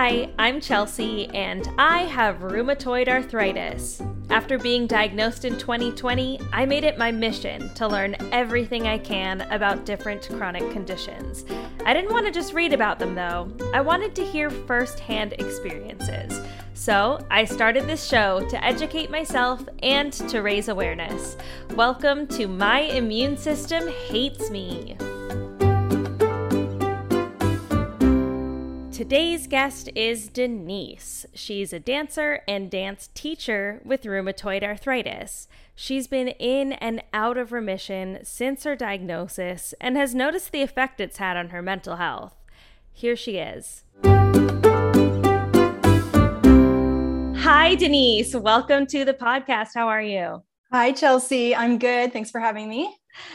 Hi, I'm Chelsea, and I have rheumatoid arthritis. After being diagnosed in 2020, I made it my mission to learn everything I can about different chronic conditions. I didn't want to just read about them though, I wanted to hear firsthand experiences. So I started this show to educate myself and to raise awareness. Welcome to My Immune System Hates Me. Today's guest is Denise. She's a dancer and dance teacher with rheumatoid arthritis. She's been in and out of remission since her diagnosis and has noticed the effect it's had on her mental health. Here she is. Hi, Denise. Welcome to the podcast. How are you? Hi, Chelsea. I'm good. Thanks for having me.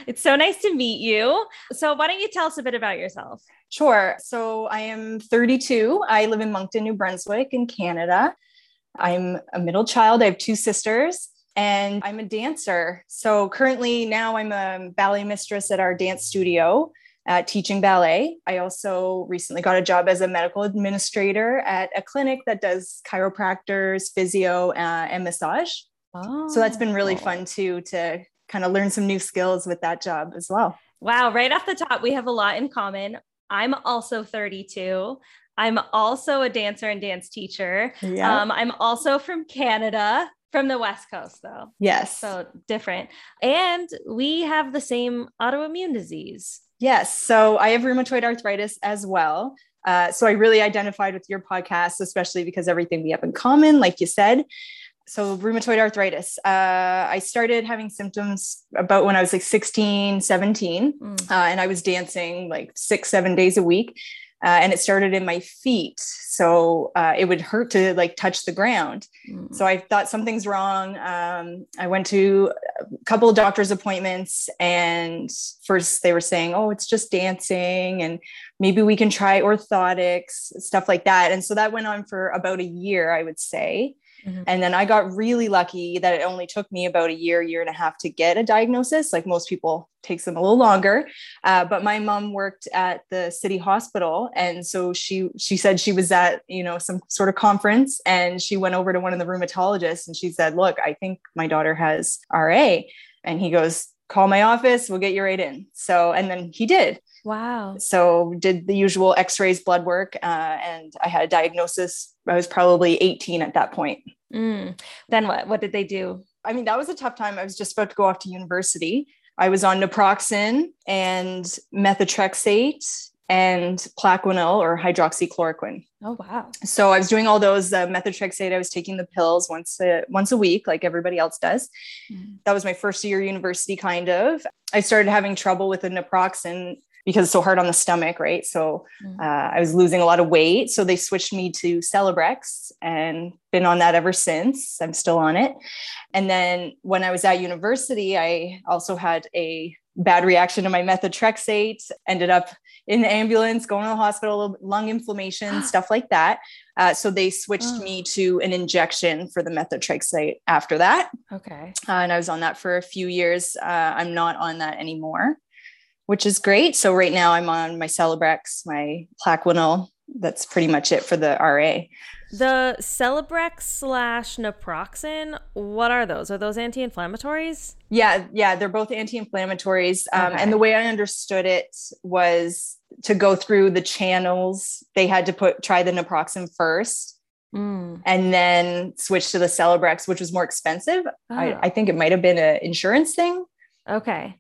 It's so nice to meet you. So, why don't you tell us a bit about yourself? Sure. So, I am 32. I live in Moncton, New Brunswick, in Canada. I'm a middle child. I have two sisters, and I'm a dancer. So, currently, now I'm a ballet mistress at our dance studio. Uh, teaching ballet. I also recently got a job as a medical administrator at a clinic that does chiropractors, physio, uh, and massage. Oh. So that's been really oh. fun too to kind of learn some new skills with that job as well. Wow, right off the top, we have a lot in common. I'm also 32. I'm also a dancer and dance teacher. Yeah. Um, I'm also from Canada, from the West Coast, though. Yes. So different. And we have the same autoimmune disease. Yes. So I have rheumatoid arthritis as well. Uh, so I really identified with your podcast, especially because everything we have in common, like you said so rheumatoid arthritis. Uh, i started having symptoms about when i was like 16 17 mm. uh, and i was dancing like six seven days a week uh, and it started in my feet. So uh, it would hurt to like touch the ground. Mm. so i thought something's wrong. Um, i went to a couple of doctor's appointments and first they were saying oh it's just dancing and maybe we can try orthotics stuff like that. And so that went on for about a year i would say Mm-hmm. And then I got really lucky that it only took me about a year, year and a half to get a diagnosis. Like most people, takes them a little longer. Uh, but my mom worked at the city hospital, and so she she said she was at you know some sort of conference, and she went over to one of the rheumatologists, and she said, "Look, I think my daughter has RA," and he goes, "Call my office, we'll get you right in." So, and then he did. Wow. So did the usual X-rays, blood work, uh, and I had a diagnosis. I was probably 18 at that point. Mm. Then what? What did they do? I mean, that was a tough time. I was just about to go off to university. I was on naproxen and methotrexate and Plaquenil or hydroxychloroquine. Oh wow! So I was doing all those uh, methotrexate. I was taking the pills once a, once a week, like everybody else does. Mm. That was my first year university, kind of. I started having trouble with the naproxen because it's so hard on the stomach, right? So mm. uh, I was losing a lot of weight. So they switched me to Celebrex and been on that ever since. I'm still on it. And then when I was at university, I also had a bad reaction to my methotrexate, ended up in the ambulance, going to the hospital, lung inflammation, stuff like that. Uh, so they switched oh. me to an injection for the methotrexate after that. Okay. Uh, and I was on that for a few years. Uh, I'm not on that anymore which is great. So right now I'm on my Celebrex, my Plaquenil. That's pretty much it for the RA. The Celebrex slash naproxen, what are those? Are those anti-inflammatories? Yeah, yeah, they're both anti-inflammatories. Um, And the way I understood it was to go through the channels. They had to put try the naproxen first, mm. and then switch to the Celebrex, which was more expensive. Oh. I, I think it might have been an insurance thing. Okay.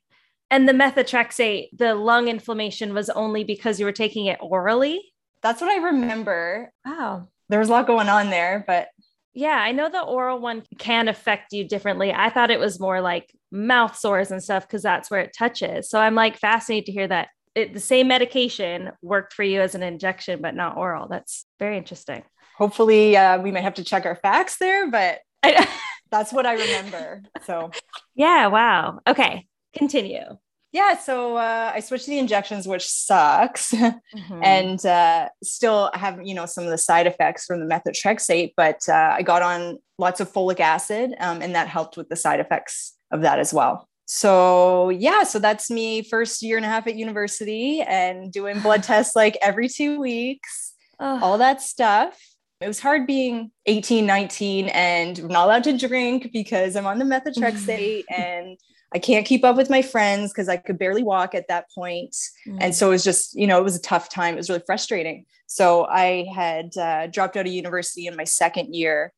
And the methotrexate, the lung inflammation was only because you were taking it orally? That's what I remember. Wow. There was a lot going on there, but yeah, I know the oral one can affect you differently. I thought it was more like mouth sores and stuff because that's where it touches. So I'm like fascinated to hear that it, the same medication worked for you as an injection, but not oral. That's very interesting. Hopefully, uh, we might have to check our facts there, but that's what I remember. So, yeah, wow. Okay, continue yeah so uh, i switched to the injections which sucks mm-hmm. and uh, still have you know some of the side effects from the methotrexate but uh, i got on lots of folic acid um, and that helped with the side effects of that as well so yeah so that's me first year and a half at university and doing blood tests like every two weeks all that stuff. It was hard being 18, 19 and not allowed to drink because I'm on the methotrexate and I can't keep up with my friends because I could barely walk at that point. Mm. And so it was just, you know, it was a tough time. It was really frustrating. So I had uh, dropped out of university in my second year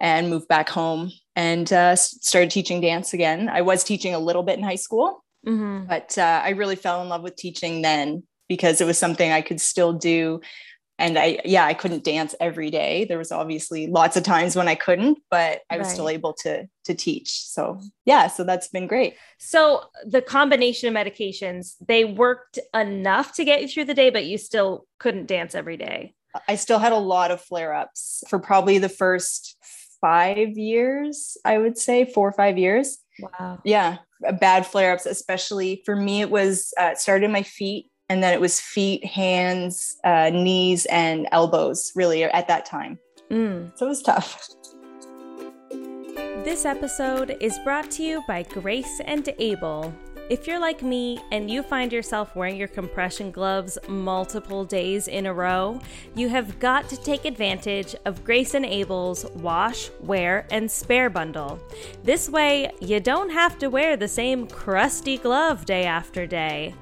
and moved back home and uh, started teaching dance again. I was teaching a little bit in high school, mm-hmm. but uh, I really fell in love with teaching then because it was something I could still do and I yeah I couldn't dance every day. There was obviously lots of times when I couldn't, but I was right. still able to to teach. So yeah, so that's been great. So the combination of medications, they worked enough to get you through the day, but you still couldn't dance every day. I still had a lot of flare-ups for probably the first five years, I would say, four or five years. Wow. Yeah, bad flare-ups, especially for me. It was uh, started in my feet and then it was feet, hands, uh, knees, and elbows, really, at that time. Mm. So it was tough. This episode is brought to you by Grace and Able. If you're like me and you find yourself wearing your compression gloves multiple days in a row, you have got to take advantage of Grace and Able's wash, wear, and spare bundle. This way, you don't have to wear the same crusty glove day after day.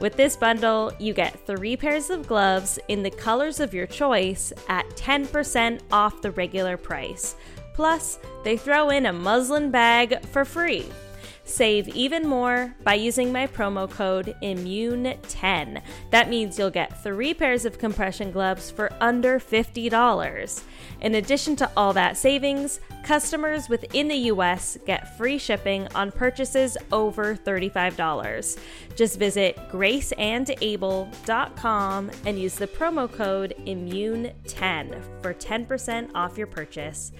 With this bundle, you get three pairs of gloves in the colors of your choice at 10% off the regular price. Plus, they throw in a muslin bag for free. Save even more by using my promo code IMMUNE10. That means you'll get three pairs of compression gloves for under $50. In addition to all that savings, customers within the US get free shipping on purchases over $35. Just visit graceandable.com and use the promo code IMMUNE10 for 10% off your purchase.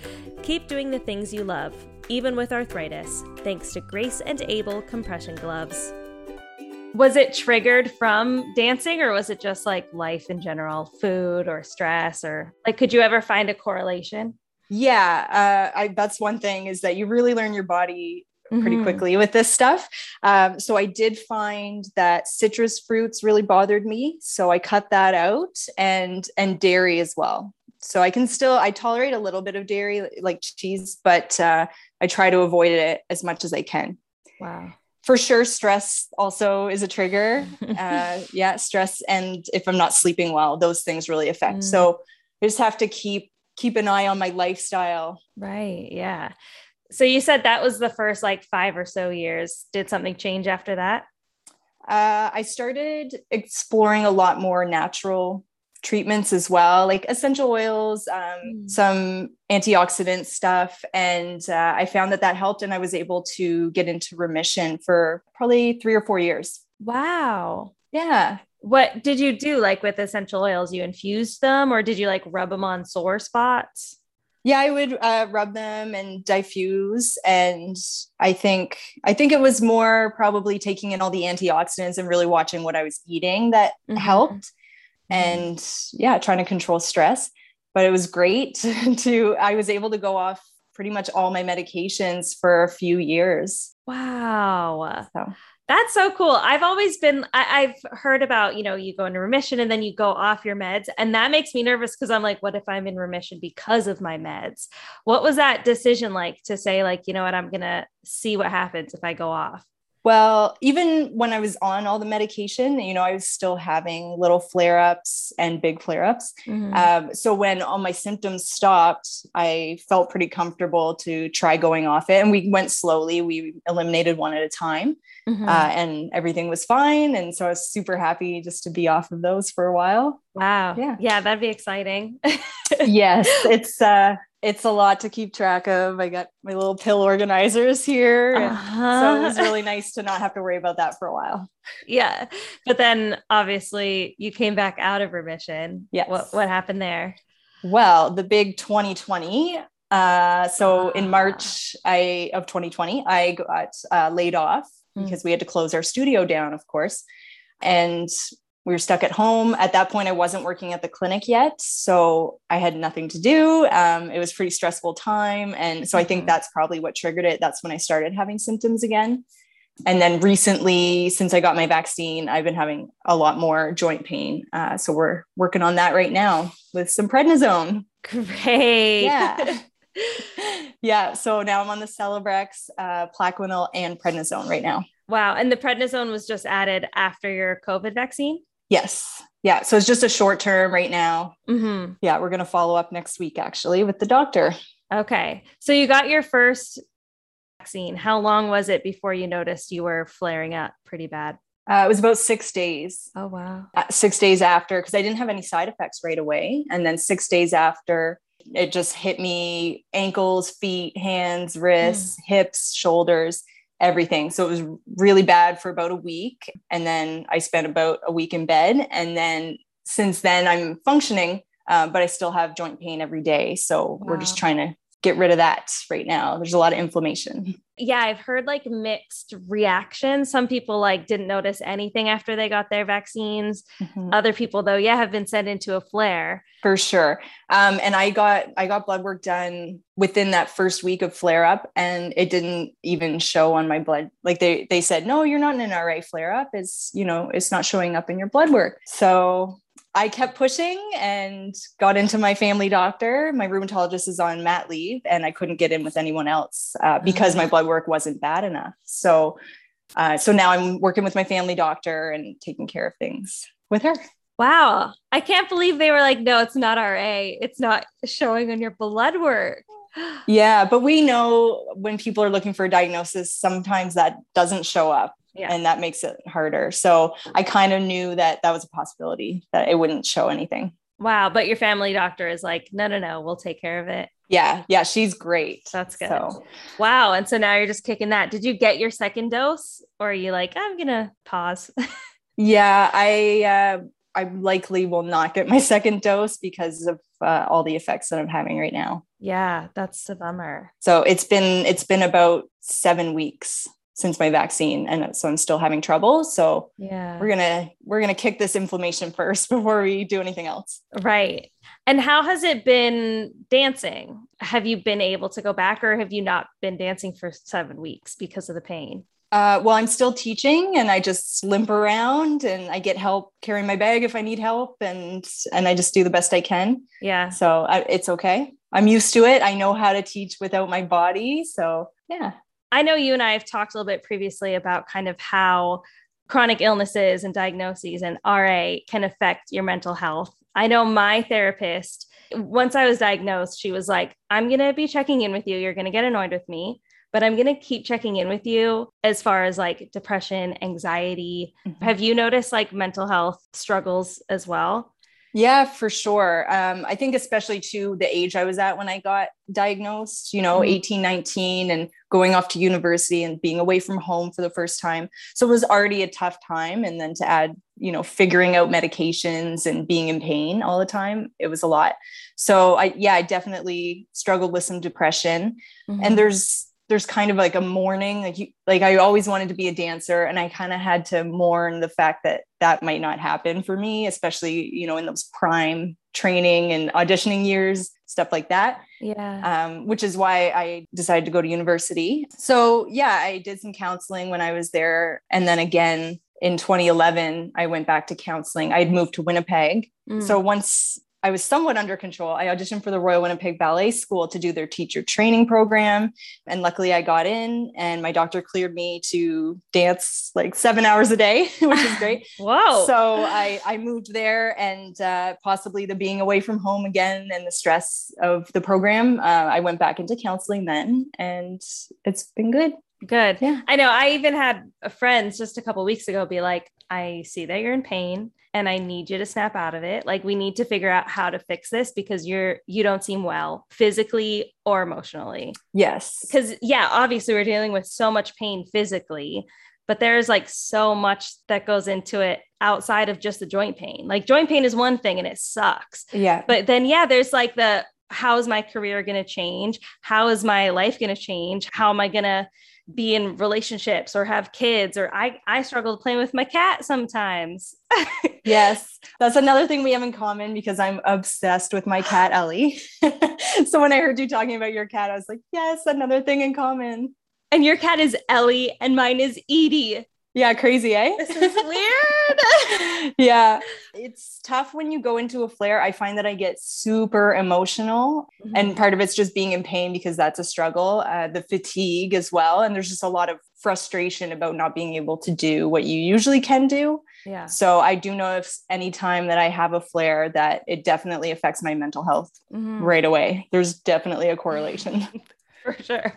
Keep doing the things you love even with arthritis, thanks to Grace and Able compression gloves. Was it triggered from dancing or was it just like life in general, food or stress or like could you ever find a correlation? Yeah, uh, I, that's one thing is that you really learn your body pretty mm-hmm. quickly with this stuff. Um, so I did find that citrus fruits really bothered me, so I cut that out, and and dairy as well. So I can still I tolerate a little bit of dairy, like cheese, but uh, I try to avoid it as much as I can. Wow. For sure, stress also is a trigger. uh, yeah, stress, and if I'm not sleeping well, those things really affect. Mm. So I just have to keep keep an eye on my lifestyle. Right. Yeah. So you said that was the first like five or so years. Did something change after that? Uh, I started exploring a lot more natural treatments as well, like essential oils, um, mm. some antioxidant stuff. And uh, I found that that helped, and I was able to get into remission for probably three or four years. Wow. Yeah. What did you do like with essential oils? You infused them or did you like rub them on sore spots? yeah i would uh, rub them and diffuse and i think i think it was more probably taking in all the antioxidants and really watching what i was eating that mm-hmm. helped. Mm. and yeah, trying to control stress. But it was great to, I was able to go off pretty much all my medications for a few years. Wow. So. That's so cool. I've always been, I, have heard about, you know, you go into remission and then you go off your meds. And that makes me nervous because I'm like, what if I'm in remission because of my meds? What was that decision like to say, like, you know what, I'm going to see what happens if I go off? Well, even when I was on all the medication, you know, I was still having little flare ups and big flare ups. Mm-hmm. Um, so when all my symptoms stopped, I felt pretty comfortable to try going off it. And we went slowly, we eliminated one at a time, mm-hmm. uh, and everything was fine. And so I was super happy just to be off of those for a while. Wow. Yeah. Yeah, that'd be exciting. yes. It's, uh, it's a lot to keep track of. I got my little pill organizers here. Uh-huh. So it was really nice to not have to worry about that for a while. Yeah. But then obviously you came back out of remission. Yeah. What what happened there? Well, the big 2020. Uh, so in ah. March I of 2020, I got uh, laid off mm. because we had to close our studio down, of course. And we were stuck at home. At that point, I wasn't working at the clinic yet. So I had nothing to do. Um, it was pretty stressful time. And so I think mm-hmm. that's probably what triggered it. That's when I started having symptoms again. and then recently, since I got my vaccine, I've been having a lot more joint pain. Uh, so we're working on that right now with some prednisone. Great. Yeah. yeah. So now I'm on the Celebrex, uh, Plaquenil, and prednisone right now. Wow. And the prednisone was just added after your COVID vaccine? Yes. Yeah. So it's just a short term right now. Mm-hmm. Yeah. We're going to follow up next week actually with the doctor. Okay. So you got your first vaccine. How long was it before you noticed you were flaring up pretty bad? Uh, it was about six days. Oh, wow. Uh, six days after, because I didn't have any side effects right away. And then six days after, it just hit me ankles, feet, hands, wrists, mm. hips, shoulders, everything. So it was really bad for about a week. And then I spent about a week in bed. And then since then, I'm functioning, uh, but I still have joint pain every day. So wow. we're just trying to get rid of that right now. There's a lot of inflammation. Yeah, I've heard like mixed reactions. Some people like didn't notice anything after they got their vaccines. Mm-hmm. Other people though, yeah, have been sent into a flare. For sure. Um, and I got I got blood work done within that first week of flare up and it didn't even show on my blood. Like they they said, no, you're not in an RA flare up. It's, you know, it's not showing up in your blood work. So I kept pushing and got into my family doctor. My rheumatologist is on mat leave, and I couldn't get in with anyone else uh, because my blood work wasn't bad enough. So, uh, so now I'm working with my family doctor and taking care of things with her. Wow, I can't believe they were like, "No, it's not RA. It's not showing on your blood work." yeah, but we know when people are looking for a diagnosis, sometimes that doesn't show up yeah. and that makes it harder. So I kind of knew that that was a possibility that it wouldn't show anything. Wow. But your family doctor is like, no, no, no, we'll take care of it. Yeah. Yeah. She's great. That's good. So. Wow. And so now you're just kicking that. Did you get your second dose or are you like, I'm going to pause? yeah. I, uh, I likely will not get my second dose because of uh, all the effects that I'm having right now. Yeah, that's a bummer. So it's been it's been about seven weeks since my vaccine and so i'm still having trouble. So yeah. we're gonna we're gonna kick this inflammation first before we do anything else. Right. And how has it been dancing? Have you been able to go back or have you not been dancing for seven weeks because of the pain? Uh, well i'm still teaching and i just limp around and i get help carrying my bag if i need help and and i just do the best i can. Yeah. So I, it's okay. I'm used to it. I know how to teach without my body. So yeah I know you and I have talked a little bit previously about kind of how chronic illnesses and diagnoses and RA can affect your mental health. I know my therapist, once I was diagnosed, she was like, I'm going to be checking in with you. You're going to get annoyed with me, but I'm going to keep checking in with you as far as like depression, anxiety. Mm-hmm. Have you noticed like mental health struggles as well? Yeah, for sure. Um, I think especially to the age I was at when I got diagnosed, you know, mm-hmm. 18, 19, and going off to university and being away from home for the first time. So it was already a tough time. And then to add, you know, figuring out medications and being in pain all the time, it was a lot. So I, yeah, I definitely struggled with some depression. Mm-hmm. And there's, there's kind of like a mourning like you like i always wanted to be a dancer and i kind of had to mourn the fact that that might not happen for me especially you know in those prime training and auditioning years stuff like that. Yeah. Um, which is why i decided to go to university. So yeah i did some counseling when i was there. And then again in 2011 i went back to counseling. I'd moved to winnipeg. Mm. so once I was somewhat under control. I auditioned for the Royal Winnipeg Ballet School to do their teacher training program. And luckily I got in and my doctor cleared me to dance like seven hours a day, which is great. wow. So I, I moved there and uh, possibly the being away from home again and the stress of the program. Uh, I went back into counseling then and it's been good. Good. Yeah. I know. I even had friends just a couple weeks ago be like, I see that you're in pain and I need you to snap out of it. Like we need to figure out how to fix this because you're you don't seem well physically or emotionally. Yes. Cuz yeah, obviously we're dealing with so much pain physically, but there's like so much that goes into it outside of just the joint pain. Like joint pain is one thing and it sucks. Yeah. But then yeah, there's like the how is my career going to change? How is my life going to change? How am I going to be in relationships or have kids or I I struggle playing with my cat sometimes. yes. That's another thing we have in common because I'm obsessed with my cat Ellie. so when I heard you talking about your cat I was like, yes, another thing in common. And your cat is Ellie, and mine is Edie. Yeah, crazy, eh? This is weird. yeah. It's tough when you go into a flare. I find that I get super emotional. Mm-hmm. And part of it's just being in pain because that's a struggle, uh, the fatigue as well. And there's just a lot of frustration about not being able to do what you usually can do. Yeah. So I do know if any time that I have a flare that it definitely affects my mental health mm-hmm. right away. There's definitely a correlation. For sure.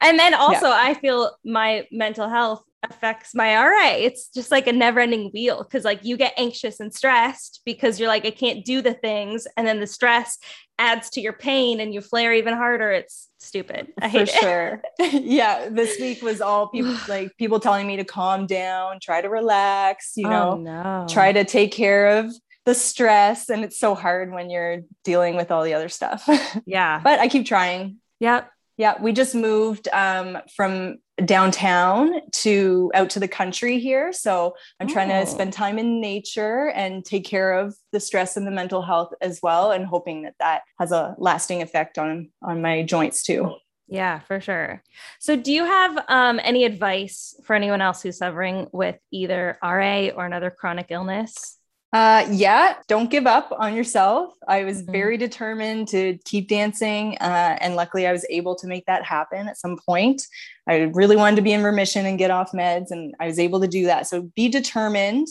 And then also yeah. I feel my mental health affects my RA. It's just like a never ending wheel because, like, you get anxious and stressed because you're like, I can't do the things. And then the stress adds to your pain and you flare even harder. It's stupid. I hate For it. sure. yeah. This week was all people like people telling me to calm down, try to relax, you know, oh, no. try to take care of the stress. And it's so hard when you're dealing with all the other stuff. Yeah. but I keep trying. Yep. Yeah, we just moved um, from downtown to out to the country here. So I'm trying oh. to spend time in nature and take care of the stress and the mental health as well, and hoping that that has a lasting effect on on my joints too. Yeah, for sure. So, do you have um, any advice for anyone else who's suffering with either RA or another chronic illness? Uh, yeah, don't give up on yourself. I was mm-hmm. very determined to keep dancing, uh, and luckily, I was able to make that happen at some point. I really wanted to be in remission and get off meds, and I was able to do that. So be determined.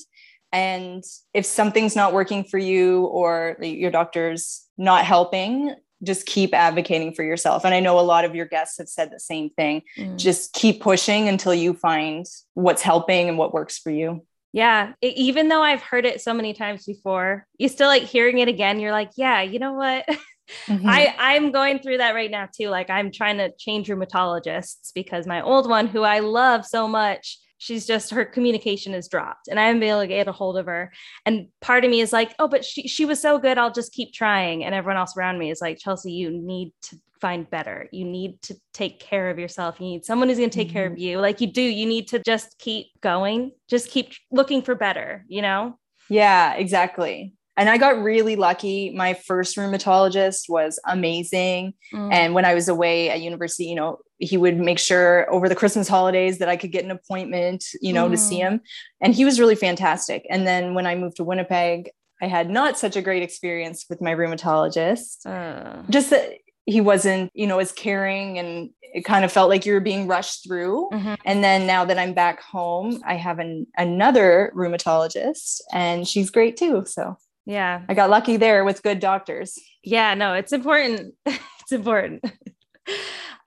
And if something's not working for you or your doctor's not helping, just keep advocating for yourself. And I know a lot of your guests have said the same thing. Mm. Just keep pushing until you find what's helping and what works for you. Yeah. It, even though I've heard it so many times before, you still like hearing it again. You're like, yeah, you know what? Mm-hmm. I, I'm going through that right now too. Like I'm trying to change rheumatologists because my old one, who I love so much, she's just her communication is dropped and I haven't been able to get a hold of her. And part of me is like, oh, but she she was so good, I'll just keep trying. And everyone else around me is like, Chelsea, you need to find better. You need to take care of yourself. You need someone who's going to take mm-hmm. care of mm-hmm. you. Like you do, you need to just keep going, just keep looking for better, you know? Yeah, exactly. And I got really lucky. My first rheumatologist was amazing. Mm. And when I was away at university, you know, he would make sure over the Christmas holidays that I could get an appointment, you know, mm. to see mm. him. And he was really fantastic. And then when I moved to Winnipeg, I had not such a great experience with my rheumatologist. Uh. Just that he wasn't, you know, as caring and it kind of felt like you were being rushed through. Mm-hmm. And then now that I'm back home, I have an, another rheumatologist and she's great too. So yeah, I got lucky there with good doctors. Yeah, no, it's important. it's important.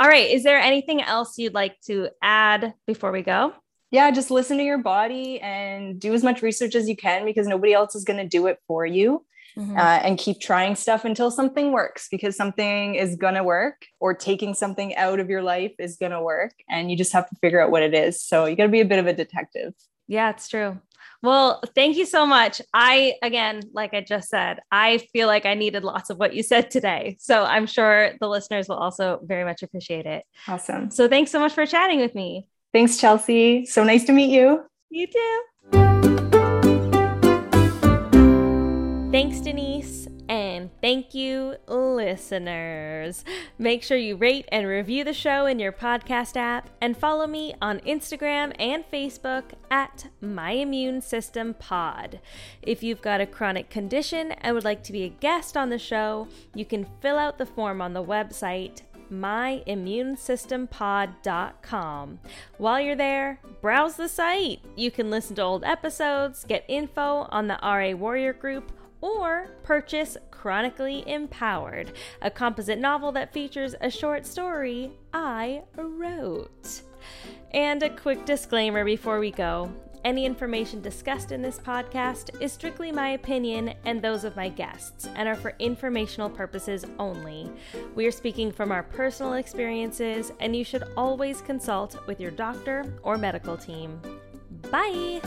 All right. Is there anything else you'd like to add before we go? Yeah, just listen to your body and do as much research as you can because nobody else is going to do it for you mm-hmm. uh, and keep trying stuff until something works because something is going to work or taking something out of your life is going to work. And you just have to figure out what it is. So you got to be a bit of a detective. Yeah, it's true. Well, thank you so much. I, again, like I just said, I feel like I needed lots of what you said today. So I'm sure the listeners will also very much appreciate it. Awesome. So thanks so much for chatting with me. Thanks, Chelsea. So nice to meet you. You too. Thanks, Denise. And thank you, listeners. Make sure you rate and review the show in your podcast app and follow me on Instagram and Facebook at My Immune System Pod. If you've got a chronic condition and would like to be a guest on the show, you can fill out the form on the website myimmunesystempod.com. While you're there, browse the site. You can listen to old episodes, get info on the RA Warrior Group, or purchase Chronically Empowered, a composite novel that features a short story I wrote. And a quick disclaimer before we go any information discussed in this podcast is strictly my opinion and those of my guests and are for informational purposes only. We are speaking from our personal experiences, and you should always consult with your doctor or medical team. Bye!